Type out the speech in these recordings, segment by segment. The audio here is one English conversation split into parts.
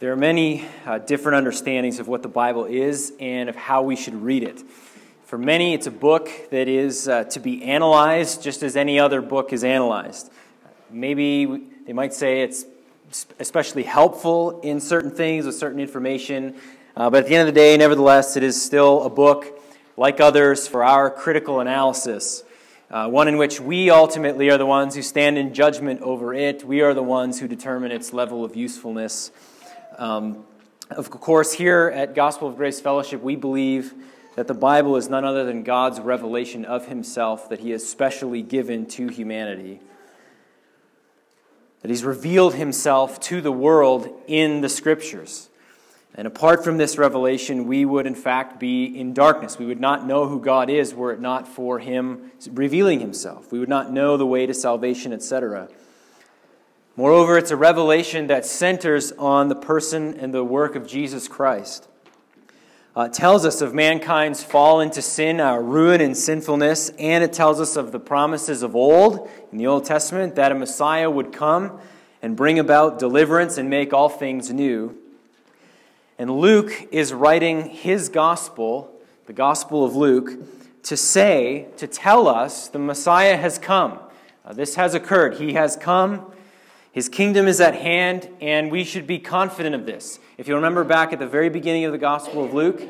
There are many uh, different understandings of what the Bible is and of how we should read it. For many, it's a book that is uh, to be analyzed just as any other book is analyzed. Maybe they might say it's especially helpful in certain things with certain information, uh, but at the end of the day, nevertheless, it is still a book like others for our critical analysis. Uh, one in which we ultimately are the ones who stand in judgment over it. We are the ones who determine its level of usefulness um, of course, here at Gospel of Grace Fellowship, we believe that the Bible is none other than God's revelation of Himself that He has specially given to humanity. That He's revealed Himself to the world in the Scriptures. And apart from this revelation, we would in fact be in darkness. We would not know who God is were it not for Him revealing Himself. We would not know the way to salvation, etc. Moreover, it's a revelation that centers on the person and the work of Jesus Christ. Uh, it tells us of mankind's fall into sin, our ruin and sinfulness, and it tells us of the promises of old in the Old Testament that a Messiah would come and bring about deliverance and make all things new. And Luke is writing his gospel, the Gospel of Luke, to say, to tell us the Messiah has come. Uh, this has occurred. He has come. His kingdom is at hand, and we should be confident of this. If you remember back at the very beginning of the Gospel of Luke,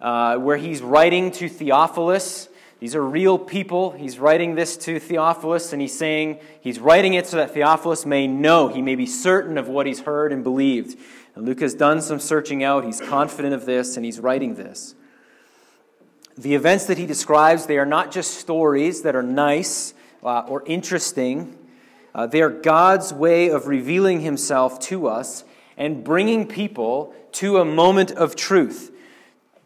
uh, where he's writing to Theophilus, these are real people. He's writing this to Theophilus, and he's saying he's writing it so that Theophilus may know, he may be certain of what he's heard and believed. And Luke has done some searching out. He's confident of this, and he's writing this. The events that he describes, they are not just stories that are nice uh, or interesting. Uh, they are God's way of revealing himself to us and bringing people to a moment of truth,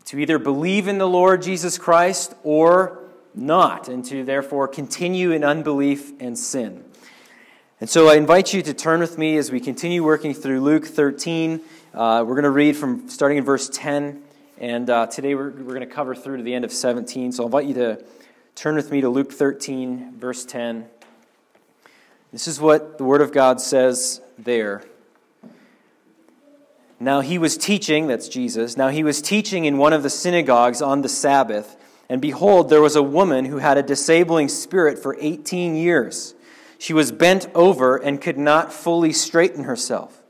to either believe in the Lord Jesus Christ or not, and to therefore continue in unbelief and sin. And so I invite you to turn with me as we continue working through Luke 13. Uh, we're going to read from starting in verse 10, and uh, today we're, we're going to cover through to the end of 17. So I invite you to turn with me to Luke 13, verse 10. This is what the Word of God says there. Now he was teaching, that's Jesus, now he was teaching in one of the synagogues on the Sabbath, and behold, there was a woman who had a disabling spirit for 18 years. She was bent over and could not fully straighten herself.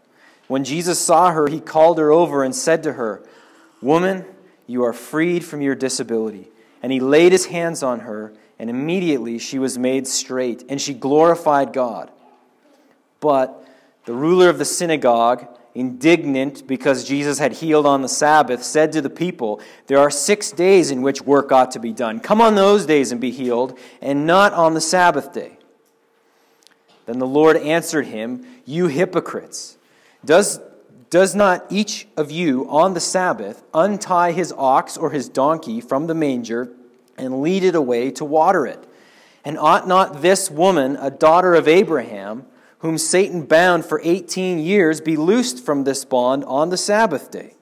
When Jesus saw her, he called her over and said to her, Woman, you are freed from your disability. And he laid his hands on her and immediately she was made straight, and she glorified God. But the ruler of the synagogue, indignant because Jesus had healed on the Sabbath, said to the people, There are six days in which work ought to be done. Come on those days and be healed, and not on the Sabbath day. Then the Lord answered him, You hypocrites! Does, does not each of you on the Sabbath untie his ox or his donkey from the manger? And lead it away to water it. And ought not this woman, a daughter of Abraham, whom Satan bound for 18 years, be loosed from this bond on the Sabbath day?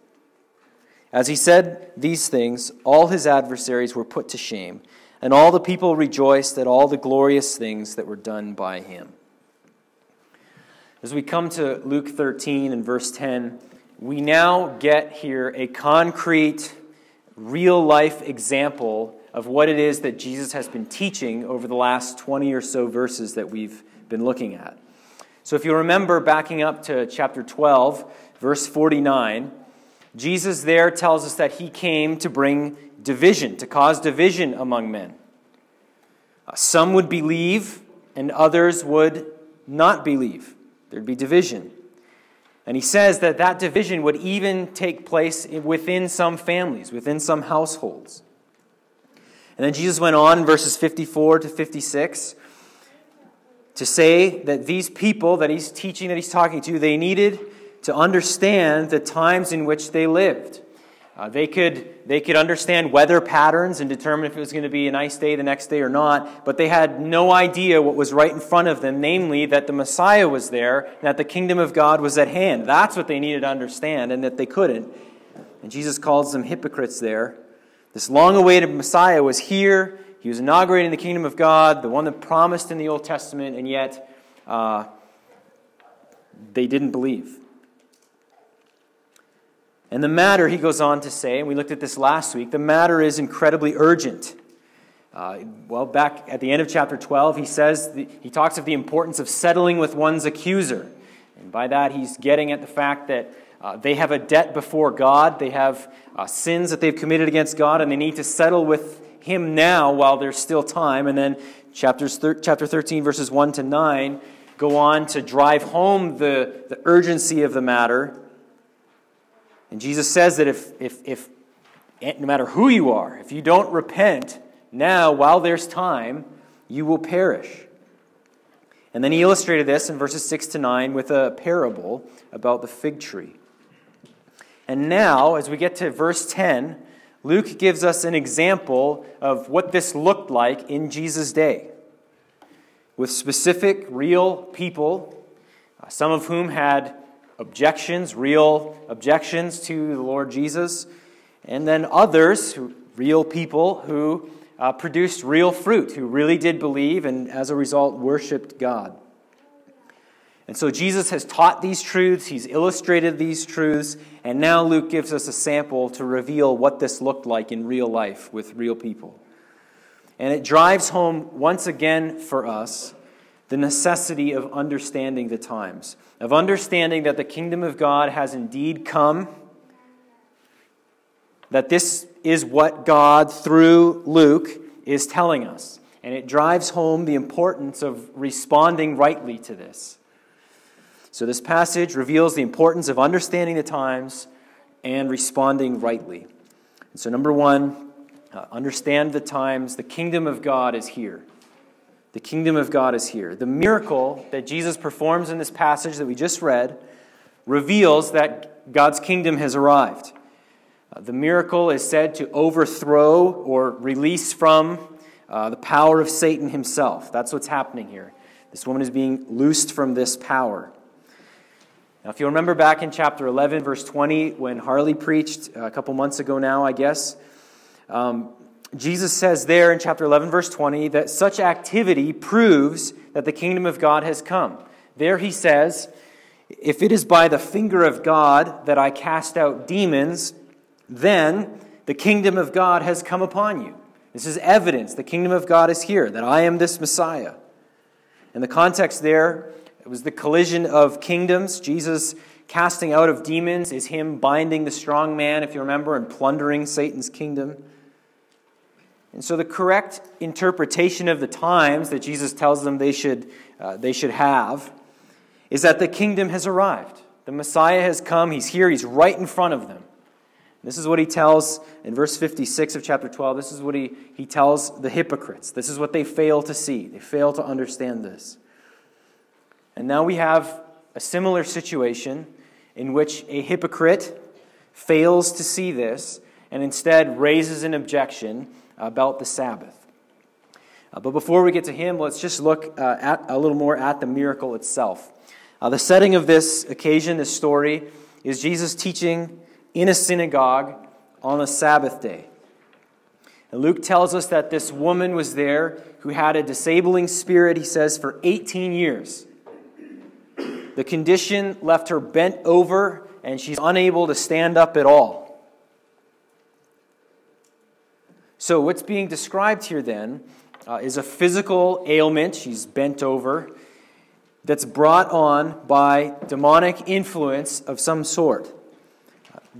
As he said these things, all his adversaries were put to shame, and all the people rejoiced at all the glorious things that were done by him. As we come to Luke 13 and verse 10, we now get here a concrete, real life example of what it is that Jesus has been teaching over the last 20 or so verses that we've been looking at. So, if you remember backing up to chapter 12, verse 49, Jesus there tells us that he came to bring division, to cause division among men. Uh, some would believe, and others would not believe. There'd be division. And he says that that division would even take place within some families, within some households. And then Jesus went on in verses 54 to 56 to say that these people that he's teaching, that he's talking to, they needed to understand the times in which they lived. Uh, they, could, they could understand weather patterns and determine if it was going to be a nice day the next day or not, but they had no idea what was right in front of them, namely that the Messiah was there and that the kingdom of God was at hand. That's what they needed to understand, and that they couldn't. And Jesus calls them hypocrites there. This long awaited Messiah was here. He was inaugurating the kingdom of God, the one that promised in the Old Testament, and yet uh, they didn't believe. And the matter, he goes on to say, and we looked at this last week, the matter is incredibly urgent. Uh, well, back at the end of chapter 12, he says, the, he talks of the importance of settling with one's accuser. And by that, he's getting at the fact that uh, they have a debt before God, they have uh, sins that they've committed against God, and they need to settle with him now while there's still time. And then chapters thir- chapter 13, verses 1 to 9, go on to drive home the, the urgency of the matter. And Jesus says that if, if, if, no matter who you are, if you don't repent now while there's time, you will perish. And then he illustrated this in verses 6 to 9 with a parable about the fig tree. And now, as we get to verse 10, Luke gives us an example of what this looked like in Jesus' day, with specific, real people, uh, some of whom had objections, real objections to the Lord Jesus, and then others, real people, who uh, produced real fruit, who really did believe and as a result worshiped God. And so Jesus has taught these truths, he's illustrated these truths, and now Luke gives us a sample to reveal what this looked like in real life with real people. And it drives home once again for us the necessity of understanding the times, of understanding that the kingdom of God has indeed come, that this is what God, through Luke, is telling us. And it drives home the importance of responding rightly to this. So, this passage reveals the importance of understanding the times and responding rightly. And so, number one, uh, understand the times. The kingdom of God is here. The kingdom of God is here. The miracle that Jesus performs in this passage that we just read reveals that God's kingdom has arrived. Uh, the miracle is said to overthrow or release from uh, the power of Satan himself. That's what's happening here. This woman is being loosed from this power. Now, if you remember back in chapter 11, verse 20, when Harley preached a couple months ago now, I guess, um, Jesus says there in chapter 11, verse 20, that such activity proves that the kingdom of God has come. There he says, If it is by the finger of God that I cast out demons, then the kingdom of God has come upon you. This is evidence. The kingdom of God is here, that I am this Messiah. And the context there it was the collision of kingdoms. Jesus casting out of demons is him binding the strong man, if you remember, and plundering Satan's kingdom. And so, the correct interpretation of the times that Jesus tells them they should, uh, they should have is that the kingdom has arrived. The Messiah has come. He's here. He's right in front of them. This is what he tells in verse 56 of chapter 12. This is what he, he tells the hypocrites. This is what they fail to see. They fail to understand this. And now we have a similar situation in which a hypocrite fails to see this and instead raises an objection about the Sabbath. Uh, but before we get to him, let's just look uh, at a little more at the miracle itself. Uh, the setting of this occasion, this story, is Jesus teaching in a synagogue on a Sabbath day. And Luke tells us that this woman was there who had a disabling spirit, he says, for 18 years. The condition left her bent over, and she's unable to stand up at all. So, what's being described here then uh, is a physical ailment, she's bent over, that's brought on by demonic influence of some sort.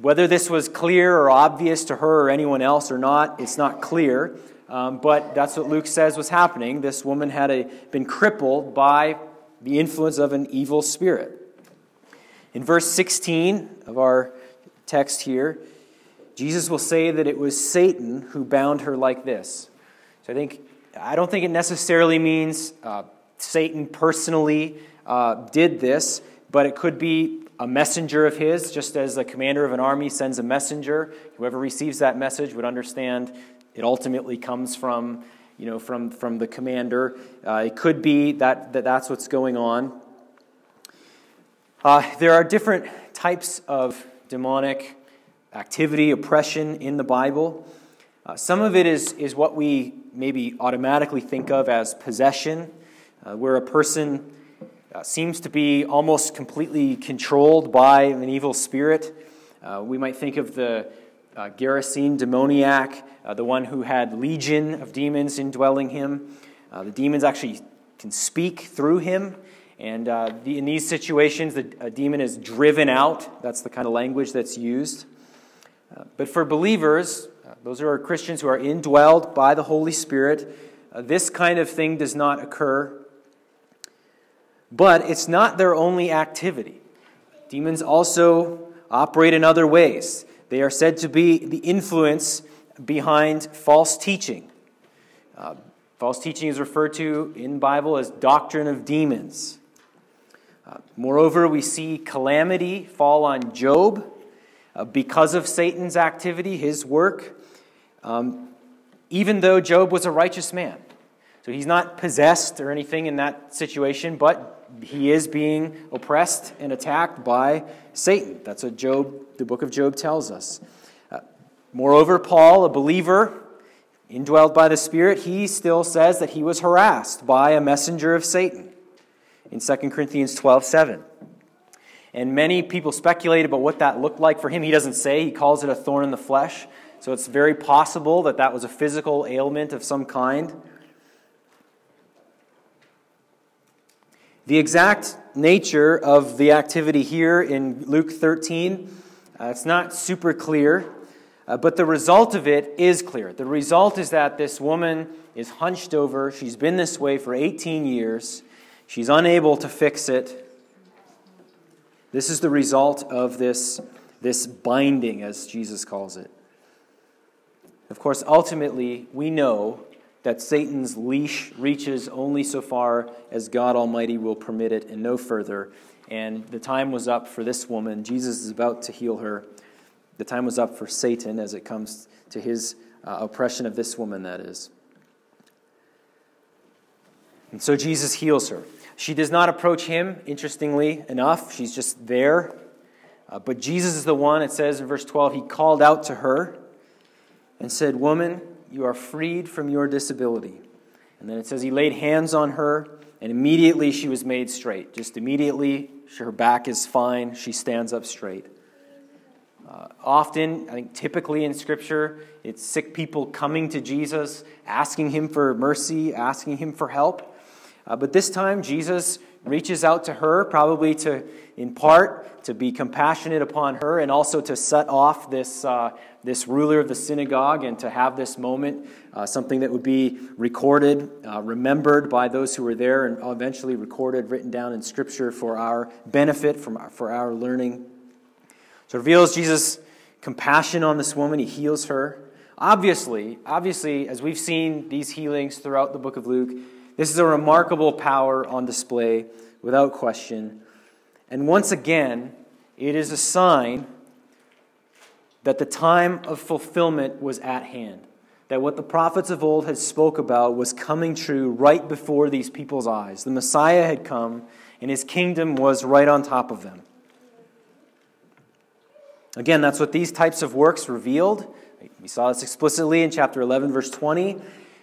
Whether this was clear or obvious to her or anyone else or not, it's not clear. Um, but that's what Luke says was happening. This woman had a, been crippled by the influence of an evil spirit. In verse 16 of our text here, Jesus will say that it was Satan who bound her like this. So I think I don't think it necessarily means uh, Satan personally uh, did this, but it could be a messenger of his, just as the commander of an army sends a messenger. Whoever receives that message would understand it ultimately comes from you know, from, from the commander. Uh, it could be that, that that's what's going on. Uh, there are different types of demonic activity, oppression in the Bible. Uh, some of it is, is what we maybe automatically think of as possession, uh, where a person uh, seems to be almost completely controlled by an evil spirit. Uh, we might think of the uh, Gerasene demoniac, uh, the one who had legion of demons indwelling him. Uh, the demons actually can speak through him. And uh, the, in these situations, the a demon is driven out. That's the kind of language that's used. Uh, but for believers, uh, those are Christians who are indwelled by the Holy Spirit, this kind of thing does not occur. But it's not their only activity. Demons also operate in other ways. They are said to be the influence behind false teaching. Uh, false teaching is referred to in Bible as doctrine of demons. Uh, moreover, we see calamity fall on Job uh, because of Satan's activity, his work, um, even though Job was a righteous man. So he's not possessed or anything in that situation, but he is being oppressed and attacked by Satan. That's what Job, the book of Job tells us. Uh, moreover, Paul, a believer, indwelled by the Spirit, he still says that he was harassed by a messenger of Satan in 2 Corinthians 12 7. And many people speculate about what that looked like for him. He doesn't say, he calls it a thorn in the flesh. So it's very possible that that was a physical ailment of some kind. The exact nature of the activity here in Luke 13, uh, it's not super clear, uh, but the result of it is clear. The result is that this woman is hunched over. She's been this way for 18 years. She's unable to fix it. This is the result of this, this binding, as Jesus calls it. Of course, ultimately, we know that Satan's leash reaches only so far as God Almighty will permit it and no further. And the time was up for this woman. Jesus is about to heal her. The time was up for Satan as it comes to his uh, oppression of this woman, that is. And so Jesus heals her. She does not approach him, interestingly enough. She's just there. Uh, but Jesus is the one, it says in verse 12, he called out to her and said, Woman, you are freed from your disability. And then it says he laid hands on her, and immediately she was made straight. Just immediately, her back is fine. She stands up straight. Uh, often, I think typically in Scripture, it's sick people coming to Jesus, asking him for mercy, asking him for help. Uh, but this time, Jesus reaches out to her, probably to, in part, to be compassionate upon her and also to set off this, uh, this ruler of the synagogue and to have this moment, uh, something that would be recorded, uh, remembered by those who were there, and eventually recorded, written down in Scripture for our benefit, from our, for our learning. So reveals Jesus' compassion on this woman. He heals her. Obviously, obviously, as we've seen these healings throughout the book of Luke, this is a remarkable power on display, without question. And once again, it is a sign that the time of fulfillment was at hand. That what the prophets of old had spoke about was coming true right before these people's eyes. The Messiah had come, and his kingdom was right on top of them. Again, that's what these types of works revealed. We saw this explicitly in chapter 11, verse 20.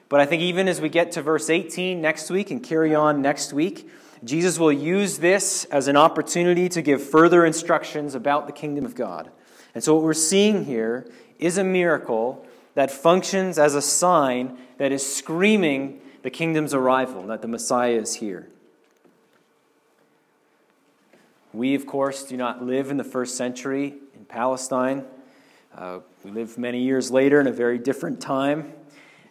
But I think even as we get to verse 18 next week and carry on next week, Jesus will use this as an opportunity to give further instructions about the kingdom of God. And so, what we're seeing here is a miracle that functions as a sign that is screaming the kingdom's arrival, that the Messiah is here. We, of course, do not live in the first century in Palestine. Uh, we live many years later in a very different time.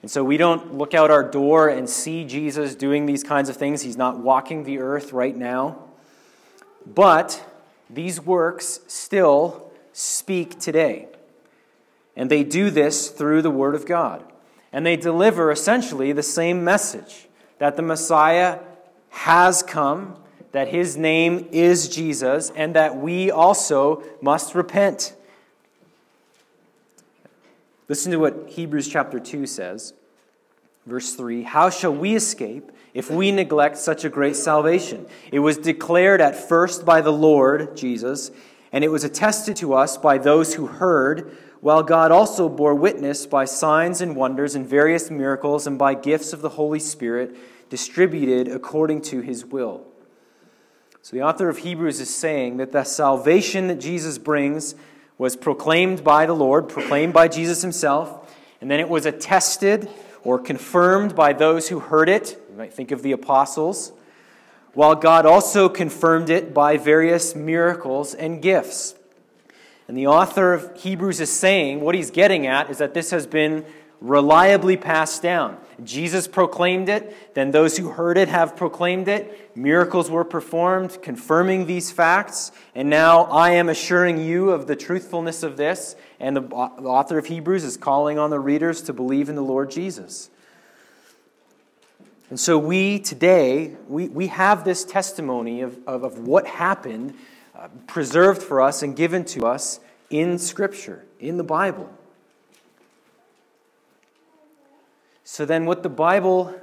And so we don't look out our door and see Jesus doing these kinds of things. He's not walking the earth right now. But these works still speak today. And they do this through the Word of God. And they deliver essentially the same message that the Messiah has come, that his name is Jesus, and that we also must repent. Listen to what Hebrews chapter 2 says. Verse 3 How shall we escape if we neglect such a great salvation? It was declared at first by the Lord Jesus, and it was attested to us by those who heard, while God also bore witness by signs and wonders and various miracles and by gifts of the Holy Spirit distributed according to his will. So the author of Hebrews is saying that the salvation that Jesus brings was proclaimed by the Lord, proclaimed by Jesus himself, and then it was attested or confirmed by those who heard it. You might think of the apostles, while God also confirmed it by various miracles and gifts. And the author of Hebrews is saying what he's getting at is that this has been reliably passed down. Jesus proclaimed it, then those who heard it have proclaimed it. Miracles were performed, confirming these facts. And now I am assuring you of the truthfulness of this. And the author of Hebrews is calling on the readers to believe in the Lord Jesus. And so we today, we, we have this testimony of, of, of what happened, uh, preserved for us and given to us in Scripture, in the Bible. So then, what the Bible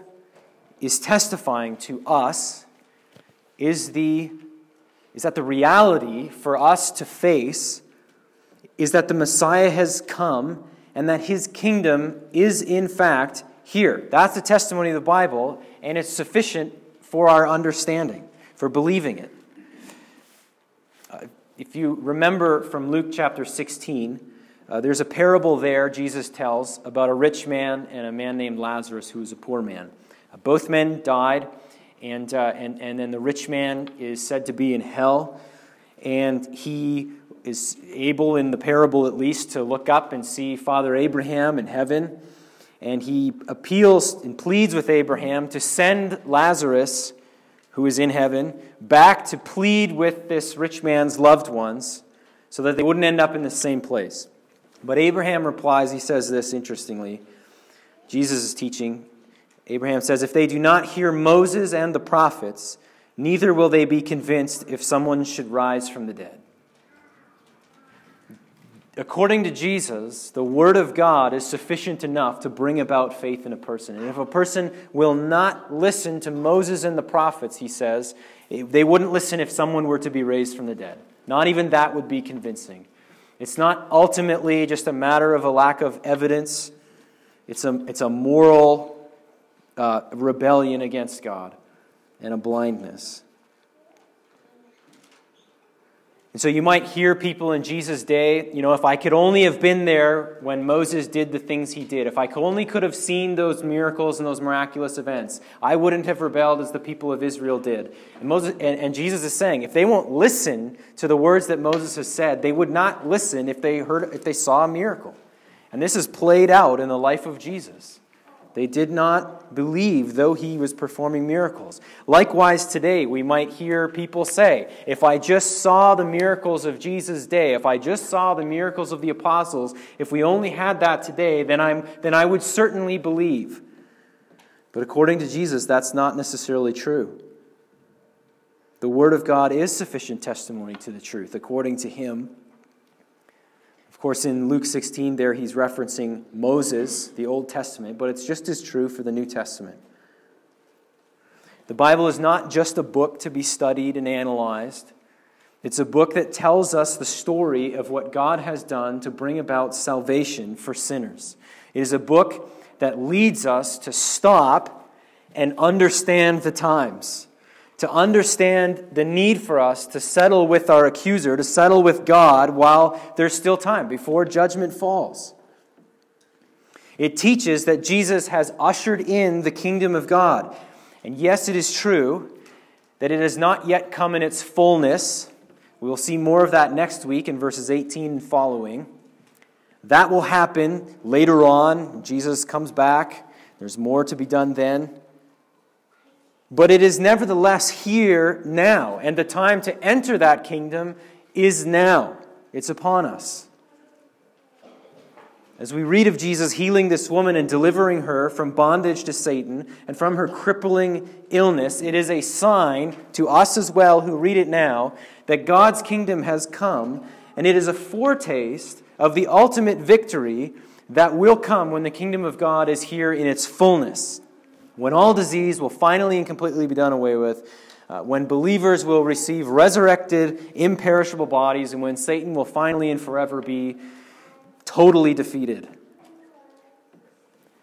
is testifying to us is, the, is that the reality for us to face is that the Messiah has come and that his kingdom is, in fact, here. That's the testimony of the Bible, and it's sufficient for our understanding, for believing it. Uh, if you remember from Luke chapter 16, uh, there's a parable there Jesus tells about a rich man and a man named Lazarus who was a poor man. Uh, both men died, and, uh, and, and then the rich man is said to be in hell, and he is able, in the parable at least, to look up and see Father Abraham in heaven. And he appeals and pleads with Abraham to send Lazarus, who is in heaven, back to plead with this rich man's loved ones so that they wouldn't end up in the same place. But Abraham replies, he says this interestingly. Jesus is teaching. Abraham says, If they do not hear Moses and the prophets, neither will they be convinced if someone should rise from the dead. According to Jesus, the Word of God is sufficient enough to bring about faith in a person. And if a person will not listen to Moses and the prophets, he says, they wouldn't listen if someone were to be raised from the dead. Not even that would be convincing. It's not ultimately just a matter of a lack of evidence, it's a, it's a moral uh, rebellion against God and a blindness. And so you might hear people in Jesus' day, you know, if I could only have been there when Moses did the things he did, if I only could have seen those miracles and those miraculous events, I wouldn't have rebelled as the people of Israel did. And, Moses, and, and Jesus is saying, if they won't listen to the words that Moses has said, they would not listen if they heard if they saw a miracle. And this is played out in the life of Jesus. They did not believe, though he was performing miracles. Likewise, today, we might hear people say, If I just saw the miracles of Jesus' day, if I just saw the miracles of the apostles, if we only had that today, then, I'm, then I would certainly believe. But according to Jesus, that's not necessarily true. The Word of God is sufficient testimony to the truth, according to him course, in Luke 16, there he's referencing Moses, the Old Testament, but it's just as true for the New Testament. The Bible is not just a book to be studied and analyzed. It's a book that tells us the story of what God has done to bring about salvation for sinners. It is a book that leads us to stop and understand the times to understand the need for us to settle with our accuser, to settle with God while there's still time before judgment falls. It teaches that Jesus has ushered in the kingdom of God. And yes, it is true that it has not yet come in its fullness. We will see more of that next week in verses 18 and following. That will happen later on. Jesus comes back. There's more to be done then. But it is nevertheless here now, and the time to enter that kingdom is now. It's upon us. As we read of Jesus healing this woman and delivering her from bondage to Satan and from her crippling illness, it is a sign to us as well who read it now that God's kingdom has come, and it is a foretaste of the ultimate victory that will come when the kingdom of God is here in its fullness when all disease will finally and completely be done away with, uh, when believers will receive resurrected, imperishable bodies, and when Satan will finally and forever be totally defeated.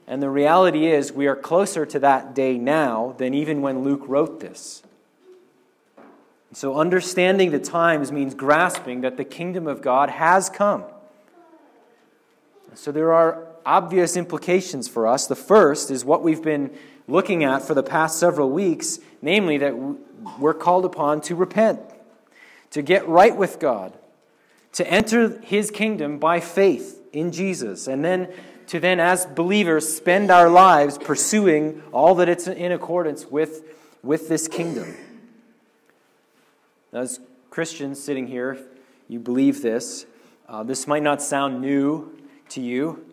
And the reality is, we are closer to that day now than even when Luke wrote this. So, understanding the times means grasping that the kingdom of God has come. So, there are obvious implications for us. The first is what we've been looking at for the past several weeks, namely that we're called upon to repent, to get right with God, to enter his kingdom by faith in Jesus, and then to then, as believers, spend our lives pursuing all that it's in accordance with, with this kingdom. As Christians sitting here, you believe this. Uh, this might not sound new to you,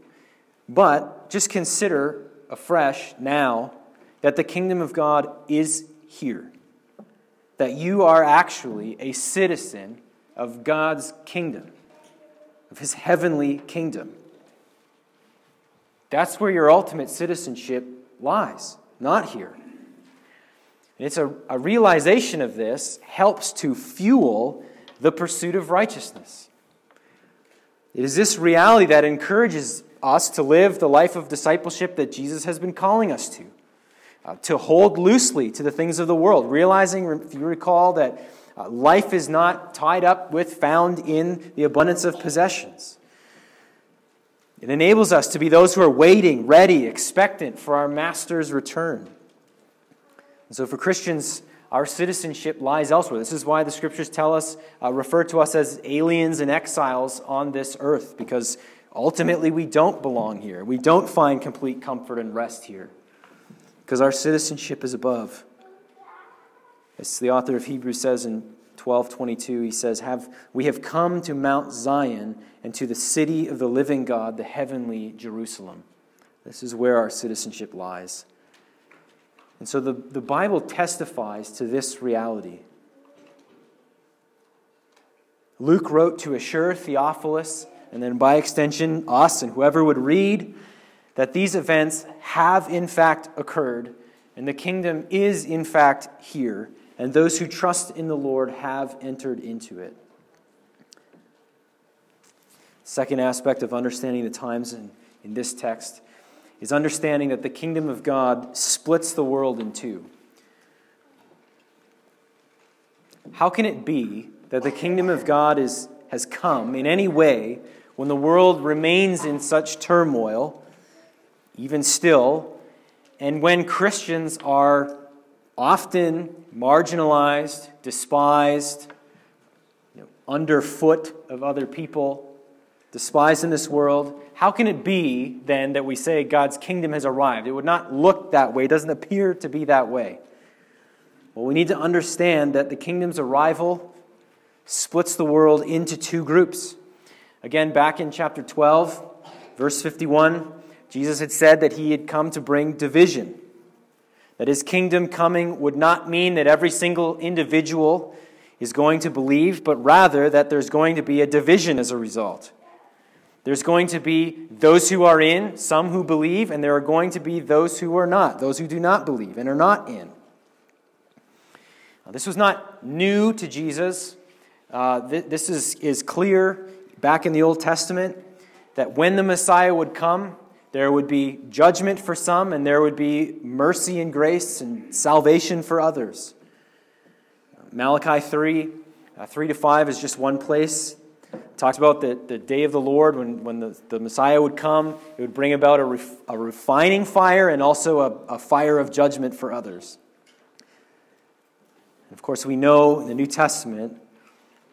but just consider afresh now that the kingdom of God is here. That you are actually a citizen of God's kingdom, of his heavenly kingdom. That's where your ultimate citizenship lies, not here. And it's a, a realization of this helps to fuel the pursuit of righteousness. It is this reality that encourages us to live the life of discipleship that Jesus has been calling us to. Uh, to hold loosely to the things of the world, realizing, if you recall, that uh, life is not tied up with, found in the abundance of possessions. It enables us to be those who are waiting, ready, expectant for our Master's return. And so for Christians, our citizenship lies elsewhere. This is why the scriptures tell us, uh, refer to us as aliens and exiles on this earth, because ultimately we don't belong here. We don't find complete comfort and rest here, because our citizenship is above. As the author of Hebrews says in 12:22, he says, have, "We have come to Mount Zion and to the city of the living God, the heavenly Jerusalem." This is where our citizenship lies. And so the, the Bible testifies to this reality. Luke wrote to assure Theophilus, and then by extension, us and whoever would read, that these events have in fact occurred, and the kingdom is in fact here, and those who trust in the Lord have entered into it. Second aspect of understanding the times in, in this text is understanding that the kingdom of God splits the world in two. How can it be that the kingdom of God is, has come in any way when the world remains in such turmoil, even still, and when Christians are often marginalized, despised, you know, underfoot of other people? despised in this world, how can it be then that we say God's kingdom has arrived? It would not look that way, it doesn't appear to be that way. Well, we need to understand that the kingdom's arrival splits the world into two groups. Again, back in chapter 12, verse 51, Jesus had said that he had come to bring division. That his kingdom coming would not mean that every single individual is going to believe, but rather that there's going to be a division as a result. There's going to be those who are in, some who believe, and there are going to be those who are not, those who do not believe and are not in. Now, this was not new to Jesus. Uh, th- this is, is clear back in the Old Testament that when the Messiah would come, there would be judgment for some, and there would be mercy and grace and salvation for others. Malachi 3, uh, 3 to 5 is just one place talks about the, the day of the Lord when, when the, the Messiah would come. It would bring about a, ref, a refining fire and also a, a fire of judgment for others. And of course, we know in the New Testament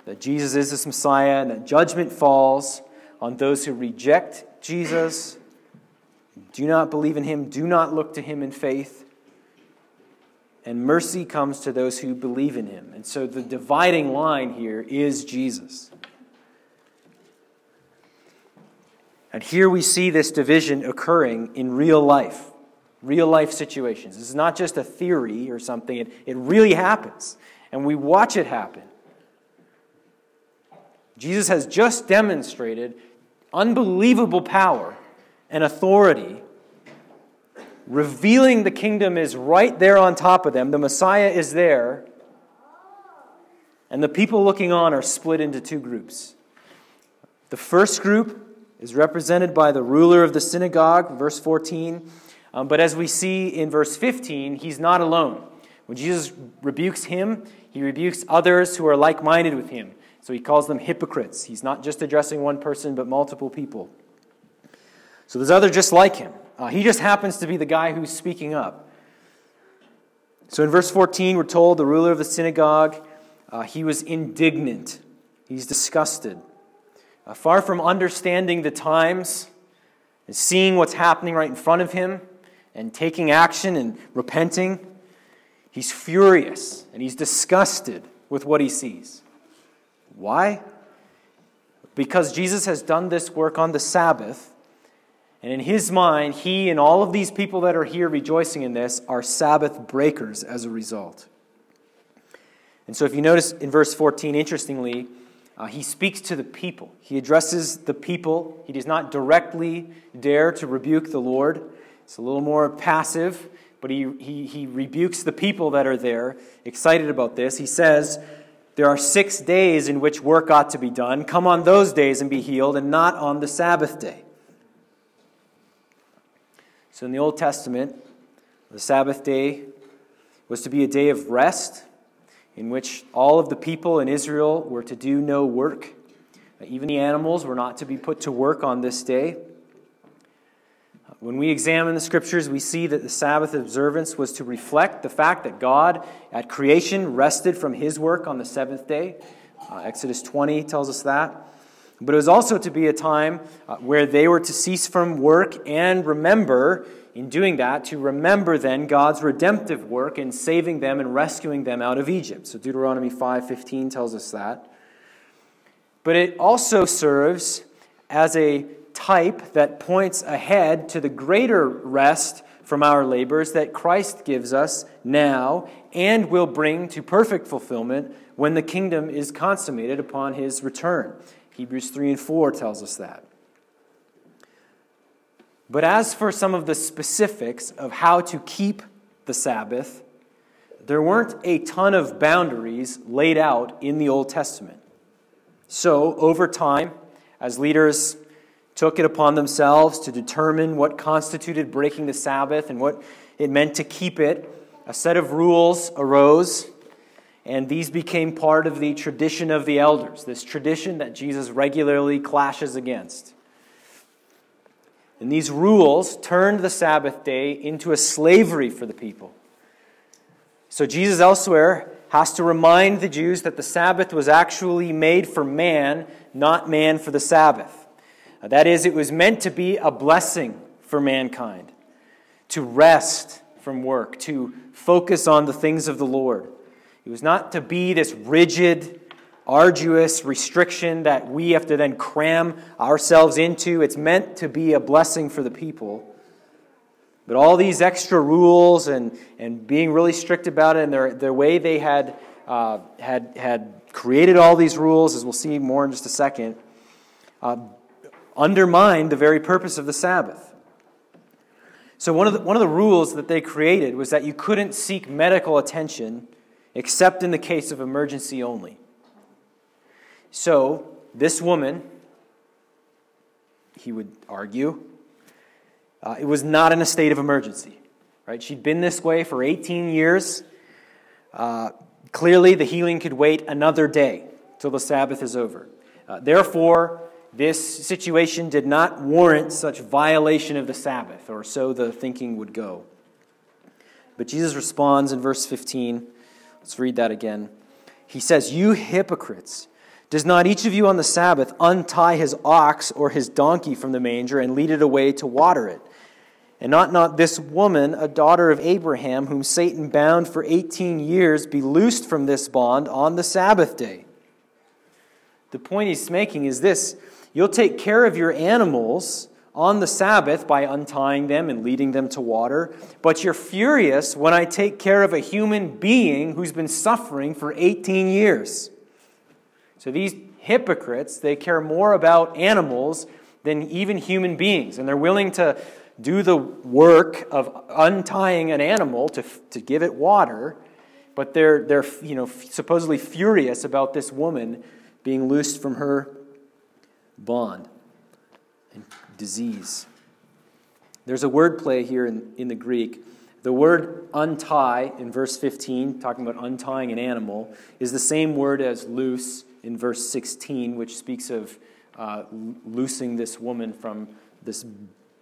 that Jesus is this Messiah and that judgment falls on those who reject Jesus, do not believe in him, do not look to him in faith. And mercy comes to those who believe in him. And so the dividing line here is Jesus. And here we see this division occurring in real life, real life situations. This is not just a theory or something, it, it really happens. And we watch it happen. Jesus has just demonstrated unbelievable power and authority. Revealing the kingdom is right there on top of them. The Messiah is there. And the people looking on are split into two groups. The first group is represented by the ruler of the synagogue, verse 14. Um, but as we see in verse 15, he's not alone. When Jesus rebukes him, he rebukes others who are like minded with him. So he calls them hypocrites. He's not just addressing one person, but multiple people. So there's other just like him. Uh, he just happens to be the guy who's speaking up. So in verse 14, we're told the ruler of the synagogue, uh, he was indignant. He's disgusted. Uh, far from understanding the times and seeing what's happening right in front of him and taking action and repenting, he's furious and he's disgusted with what he sees. Why? Because Jesus has done this work on the Sabbath and in his mind, he and all of these people that are here rejoicing in this are Sabbath breakers as a result. And so, if you notice in verse 14, interestingly, uh, he speaks to the people. He addresses the people. He does not directly dare to rebuke the Lord. It's a little more passive, but he, he, he rebukes the people that are there, excited about this. He says, There are six days in which work ought to be done. Come on those days and be healed, and not on the Sabbath day. So in the Old Testament, the Sabbath day was to be a day of rest in which all of the people in Israel were to do no work. Even the animals were not to be put to work on this day. When we examine the scriptures, we see that the Sabbath observance was to reflect the fact that God at creation rested from his work on the seventh day. Uh, Exodus 20 tells us that. But it was also to be a time uh, where they were to cease from work and remember, in doing that, to remember then God's redemptive work in saving them and rescuing them out of Egypt. So Deuteronomy 5:15 tells us that. But it also serves as a type that points ahead to the greater rest from our labors that Christ gives us now and will bring to perfect fulfillment when the kingdom is consummated upon his return. Hebrews 3 and 4 tells us that. But as for some of the specifics of how to keep the Sabbath, there weren't a ton of boundaries laid out in the Old Testament. So, over time, as leaders took it upon themselves to determine what constituted breaking the Sabbath and what it meant to keep it, a set of rules arose and these became part of the tradition of the elders, this tradition that Jesus regularly clashes against. And these rules turned the Sabbath day into a slavery for the people. So Jesus elsewhere has to remind the Jews that the Sabbath was actually made for man, not man for the Sabbath. That is, it was meant to be a blessing for mankind, to rest from work, to focus on the things of the Lord. It was not to be this rigid, arduous restriction that we have to then cram ourselves into. It's meant to be a blessing for the people. But all these extra rules and, and being really strict about it and their, their way they had, uh, had, had created all these rules, as we'll see more in just a second, uh, undermined the very purpose of the Sabbath. So, one of, the, one of the rules that they created was that you couldn't seek medical attention except in the case of emergency only. So, this woman, he would argue, uh, it was not in a state of emergency. Right? She'd been this way for 18 years. Uh, clearly, the healing could wait another day till the Sabbath is over. Uh, therefore, this situation did not warrant such violation of the Sabbath, or so the thinking would go. But Jesus responds in verse 15 Let's read that again. He says, You hypocrites, does not each of you on the Sabbath untie his ox or his donkey from the manger and lead it away to water it? And not not this woman, a daughter of Abraham, whom Satan bound for 18 years, be loosed from this bond on the Sabbath day? The point he's making is this you'll take care of your animals on the Sabbath by untying them and leading them to water, but you're furious when I take care of a human being who's been suffering for 18 years. So these hypocrites, they care more about animals than even human beings, and they're willing to do the work of untying an animal to, to give it water, but they're, they're you know, supposedly furious about this woman being loosed from her bond and disease. There's a word play here in, in the Greek The word untie in verse 15, talking about untying an animal, is the same word as loose in verse 16, which speaks of uh, loosing this woman from this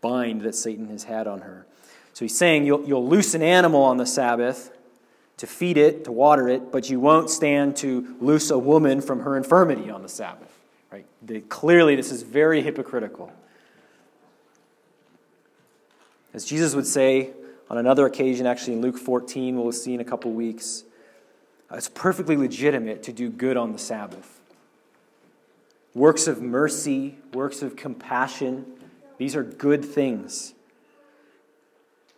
bind that Satan has had on her. So he's saying you'll, you'll loose an animal on the Sabbath to feed it, to water it, but you won't stand to loose a woman from her infirmity on the Sabbath. Right? Clearly, this is very hypocritical. As Jesus would say on another occasion, actually in Luke 14, we'll see in a couple weeks, uh, it's perfectly legitimate to do good on the Sabbath. Works of mercy, works of compassion, these are good things.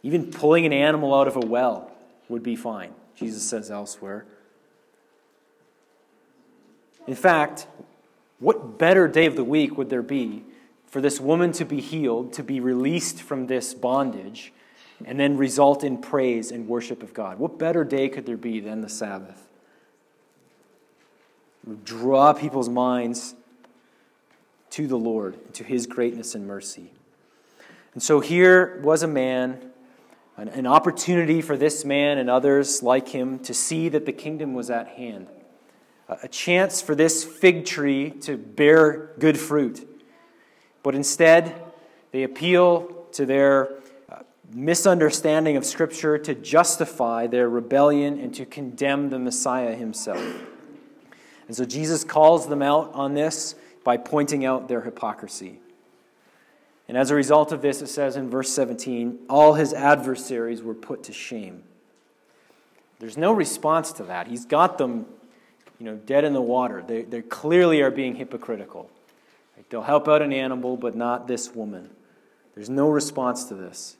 Even pulling an animal out of a well would be fine, Jesus says elsewhere. In fact, what better day of the week would there be for this woman to be healed, to be released from this bondage, and then result in praise and worship of God? What better day could there be than the Sabbath? Draw people's minds to the Lord, to his greatness and mercy. And so here was a man, an, an opportunity for this man and others like him to see that the kingdom was at hand, a, chance for this fig tree to bear good fruit. But instead, they appeal to their uh, misunderstanding of Scripture to justify their rebellion and to condemn the Messiah himself. And so Jesus calls them out on this by pointing out their hypocrisy. And as a result of this, it says in verse 17, all his adversaries were put to shame. There's no response to that. He's got them, you know, dead in the water. They, they clearly are being hypocritical. They'll help out an animal, but not this woman. There's no response to this.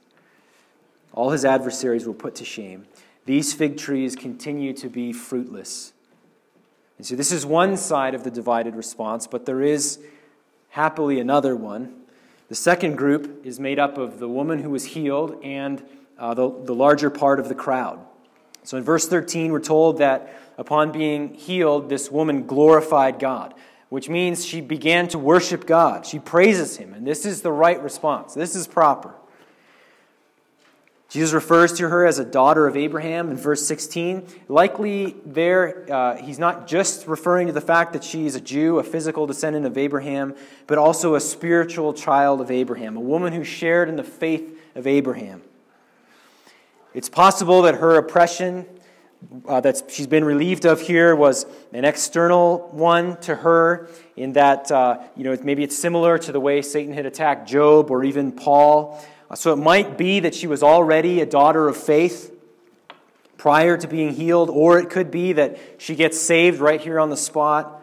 All his adversaries were put to shame. These fig trees continue to be fruitless. And so this is one side of the divided response, but there is happily another one. The second group is made up of the woman who was healed and uh, the, the larger part of the crowd. So in verse 13, we're told that upon being healed, this woman glorified God, which means she began to worship God. She praises Him, and this is the right response. This is proper. Jesus refers to her as a daughter of Abraham in verse 16. Likely, there, uh, he's not just referring to the fact that she is a Jew, a physical descendant of Abraham, but also a spiritual child of Abraham, a woman who shared in the faith of Abraham. It's possible that her oppression uh, that she's been relieved of here was an external one to her, in that, uh, you know, maybe it's similar to the way Satan had attacked Job or even Paul. Uh, so it might be that she was already a daughter of faith prior to being healed, or it could be that she gets saved right here on the spot.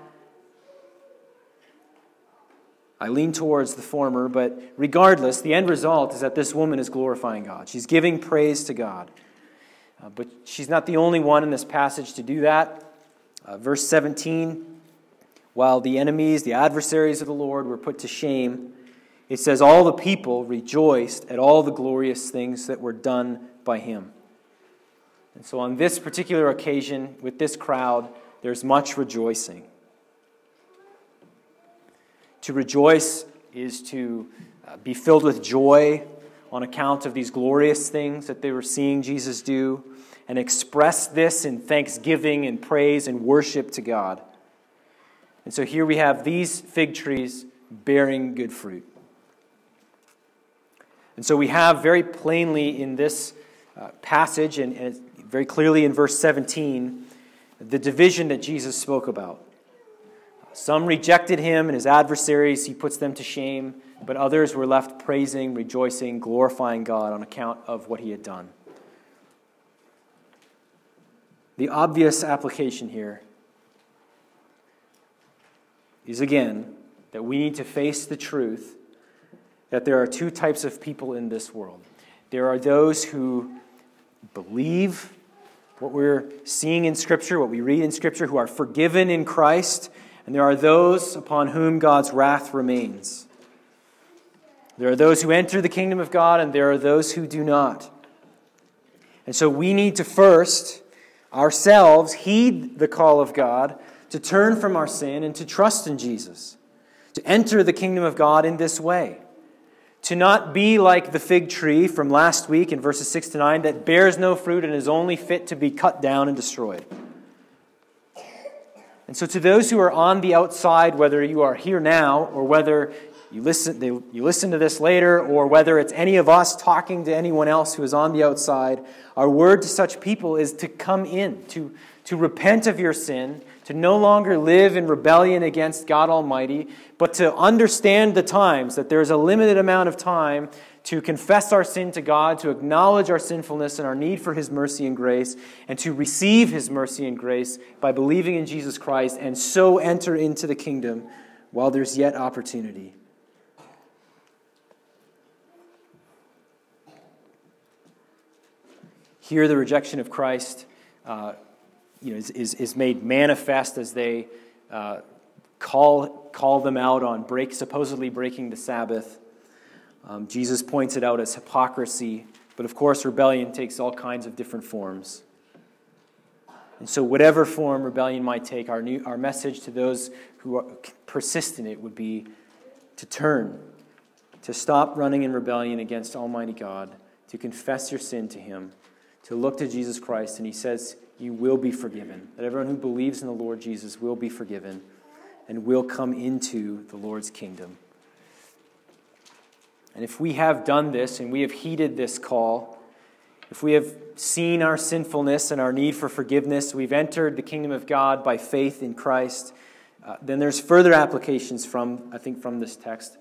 I lean towards the former, but regardless, the end result is that this woman is glorifying God. She's giving praise to God. Uh, but she's not the only one in this passage to do that. Uh, verse 17 while the enemies, the adversaries of the Lord, were put to shame, it says, All the people rejoiced at all the glorious things that were done by him. And so, on this particular occasion, with this crowd, there's much rejoicing. To rejoice is to uh, be filled with joy on account of these glorious things that they were seeing Jesus do, and express this in thanksgiving and praise and worship to God. And so here we have these fig trees bearing good fruit. And so we have very plainly in this uh, passage, and, and very clearly in verse 17, the division that Jesus spoke about. Some rejected him and his adversaries, he puts them to shame, but others were left praising, rejoicing, glorifying God on account of what he had done. The obvious application here is again that we need to face the truth that there are two types of people in this world. There are those who believe what we're seeing in Scripture, what we read in Scripture, who are forgiven in Christ, and there are those upon whom God's wrath remains. There are those who enter the kingdom of God, and there are those who do not. And so we need to first, ourselves, heed the call of God to turn from our sin and to trust in Jesus, to enter the kingdom of God in this way to not be like the fig tree from last week in verses 6 to 9 that bears no fruit and is only fit to be cut down and destroyed. And so, to those who are on the outside, whether you are here now or whether you listen, they, you listen to this later, or whether it's any of us talking to anyone else who is on the outside, our word to such people is to come in, to, to repent of your sin, to no longer live in rebellion against God Almighty, but to understand the times, that there is a limited amount of time to confess our sin to God, to acknowledge our sinfulness and our need for His mercy and grace, and to receive His mercy and grace by believing in Jesus Christ, and so enter into the kingdom while there's yet opportunity. Here, the rejection of Christ uh, you know, is, is, is, made manifest as they uh, call, call them out on break, supposedly breaking the Sabbath. Um, Jesus points it out as hypocrisy, but of course, rebellion takes all kinds of different forms. And so, whatever form rebellion might take, our, new, our message to those who are, persist in it would be to turn, to stop running in rebellion against Almighty God, to confess your sin to Him, to look to Jesus Christ. And He says, You will be forgiven. That everyone who believes in the Lord Jesus will be forgiven and will come into the Lord's kingdom. And if we have done this and we have heeded this call, if we have seen our sinfulness and our need for forgiveness, we've entered the kingdom of God by faith in Christ, uh, then there's further applications from, I think, from this text.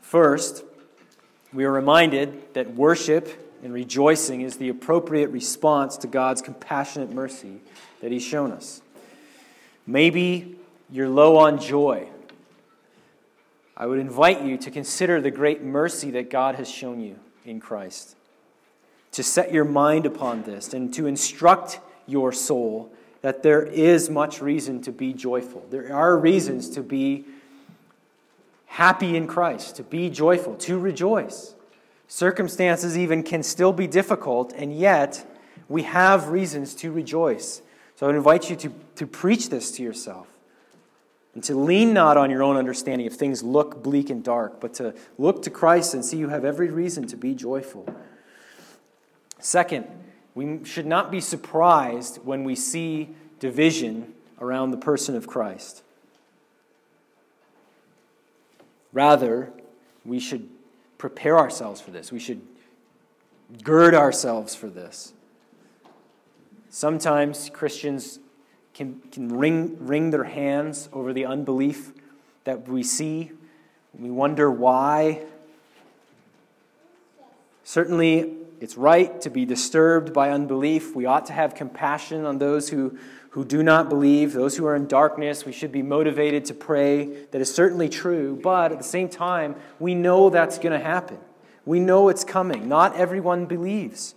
First, we are reminded that worship and rejoicing is the appropriate response to God's compassionate mercy that He's shown us. Maybe you're low on joy I would invite you to consider the great mercy that God has shown you in Christ, to set your mind upon this, and to instruct your soul that there is much reason to be joyful. There are reasons to be happy in Christ, to be joyful, to rejoice. Circumstances even can still be difficult, and yet we have reasons to rejoice. So I would invite you to, to preach this to yourself. And to lean not on your own understanding if things look bleak and dark, but to look to Christ and see you have every reason to be joyful. Second, we should not be surprised when we see division around the person of Christ. Rather, we should prepare ourselves for this. We should gird ourselves for this. Sometimes Christians can, can wring, wring their hands over the unbelief that we see. We wonder why. Certainly, it's right to be disturbed by unbelief. We ought to have compassion on those who, who do not believe, those who are in darkness. We should be motivated to pray. That is certainly true. But at the same time, we know that's going to happen. We know it's coming. Not everyone believes.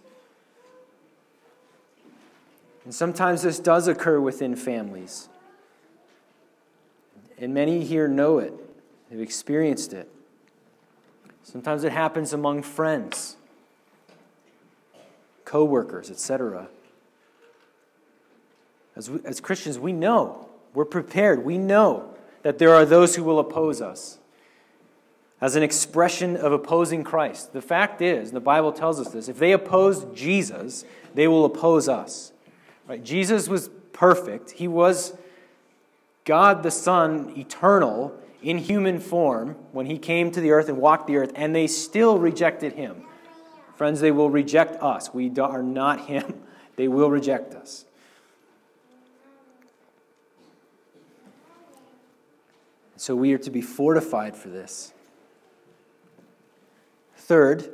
And sometimes this does occur within families. And many here know it, have experienced it. Sometimes it happens among friends, co-workers, etc. As, we, as Christians, we know, we're prepared, we know that there are those who will oppose us as an expression of opposing Christ. The fact is, and the Bible tells us this, if they oppose Jesus, they will oppose us. Right? Jesus was perfect. He was God the Son, eternal, in human form when he came to the earth and walked the earth, and they still rejected him. Friends, they will reject us. We are not him. They will reject us. So we are to be fortified for this. Third,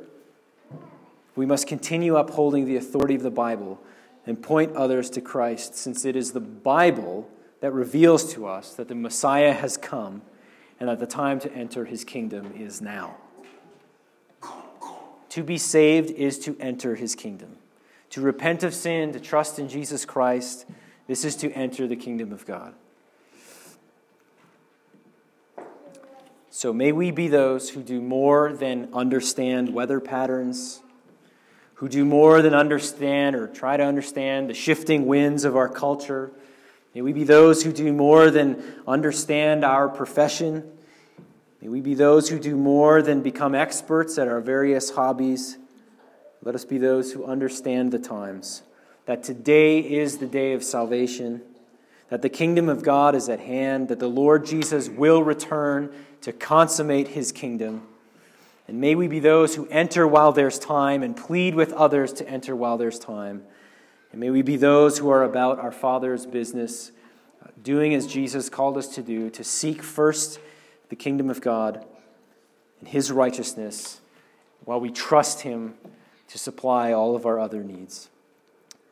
we must continue upholding the authority of the Bible and point others to Christ, since it is the Bible that reveals to us that the Messiah has come and that the time to enter his kingdom is now. To be saved is to enter his kingdom. To repent of sin, to trust in Jesus Christ, this is to enter the kingdom of God. So may we be those who do more than understand weather patterns who do more than understand or try to understand the shifting winds of our culture. May we be those who do more than understand our profession. May we be those who do more than become experts at our various hobbies. Let us be those who understand the times, that today is the day of salvation, that the kingdom of God is at hand, that the Lord Jesus will return to consummate his kingdom. And may we be those who enter while there's time and plead with others to enter while there's time. And may we be those who are about our Father's business, uh, doing as Jesus called us to do, to seek first the kingdom of God and his righteousness while we trust him to supply all of our other needs.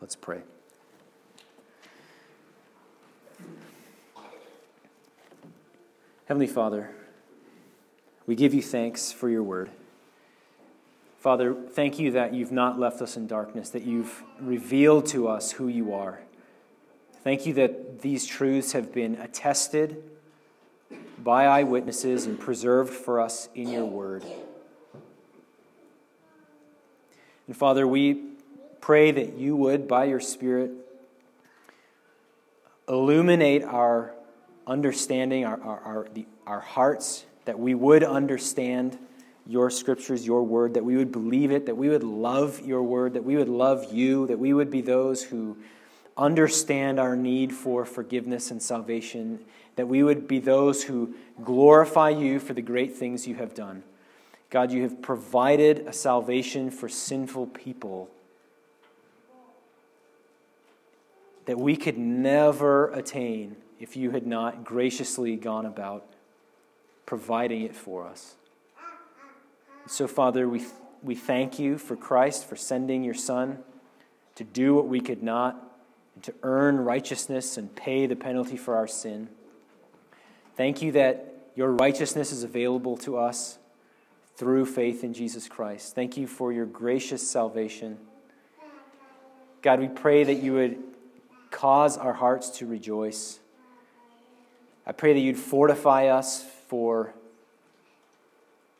Let's pray. Heavenly Father, we give you thanks for your word. Father, thank you that you've not left us in darkness, that you've revealed to us who you are. Thank you that these truths have been attested by eyewitnesses and preserved for us in your word. And Father, we pray that you would, by your Spirit, illuminate our understanding, our, our, our, the, our hearts, that we would understand your scriptures, your word, that we would believe it, that we would love your word, that we would love you, that we would be those who understand our need for forgiveness and salvation, that we would be those who glorify you for the great things you have done. God, you have provided a salvation for sinful people that we could never attain if you had not graciously gone about providing it for us. So, Father, we, we thank you for Christ, for sending your Son to do what we could not, and to earn righteousness and pay the penalty for our sin. Thank you that your righteousness is available to us through faith in Jesus Christ. Thank you for your gracious salvation. God, we pray that you would cause our hearts to rejoice. I pray that you'd fortify us for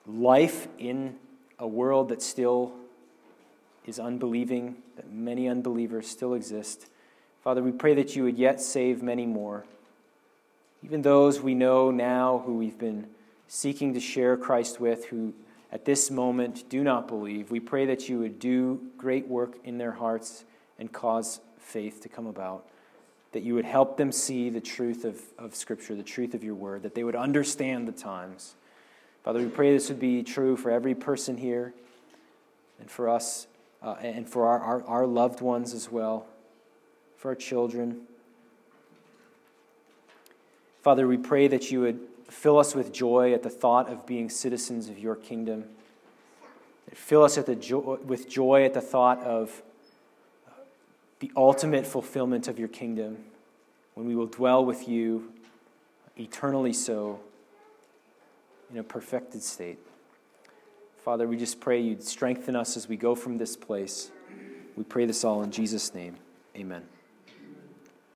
life in a world that still is unbelieving, that many unbelievers still exist. Father, we pray that you would yet save many more. Even those we know now who we've been seeking to share Christ with, who at this moment do not believe, we pray that you would do great work in their hearts and cause faith to come about. That you would help them see the truth of, of Scripture, the truth of your word, that they would understand the times. Father, we pray this would be true for every person here and for us uh, and for our, our, our loved ones as well, for our children. Father, we pray that you would fill us with joy at the thought of being citizens of your kingdom. Fill us the jo- with joy at the thought of the ultimate fulfillment of your kingdom when we will dwell with you eternally so in a perfected state. Father, we just pray you'd strengthen us as we go from this place. We pray this all in Jesus' name. Amen.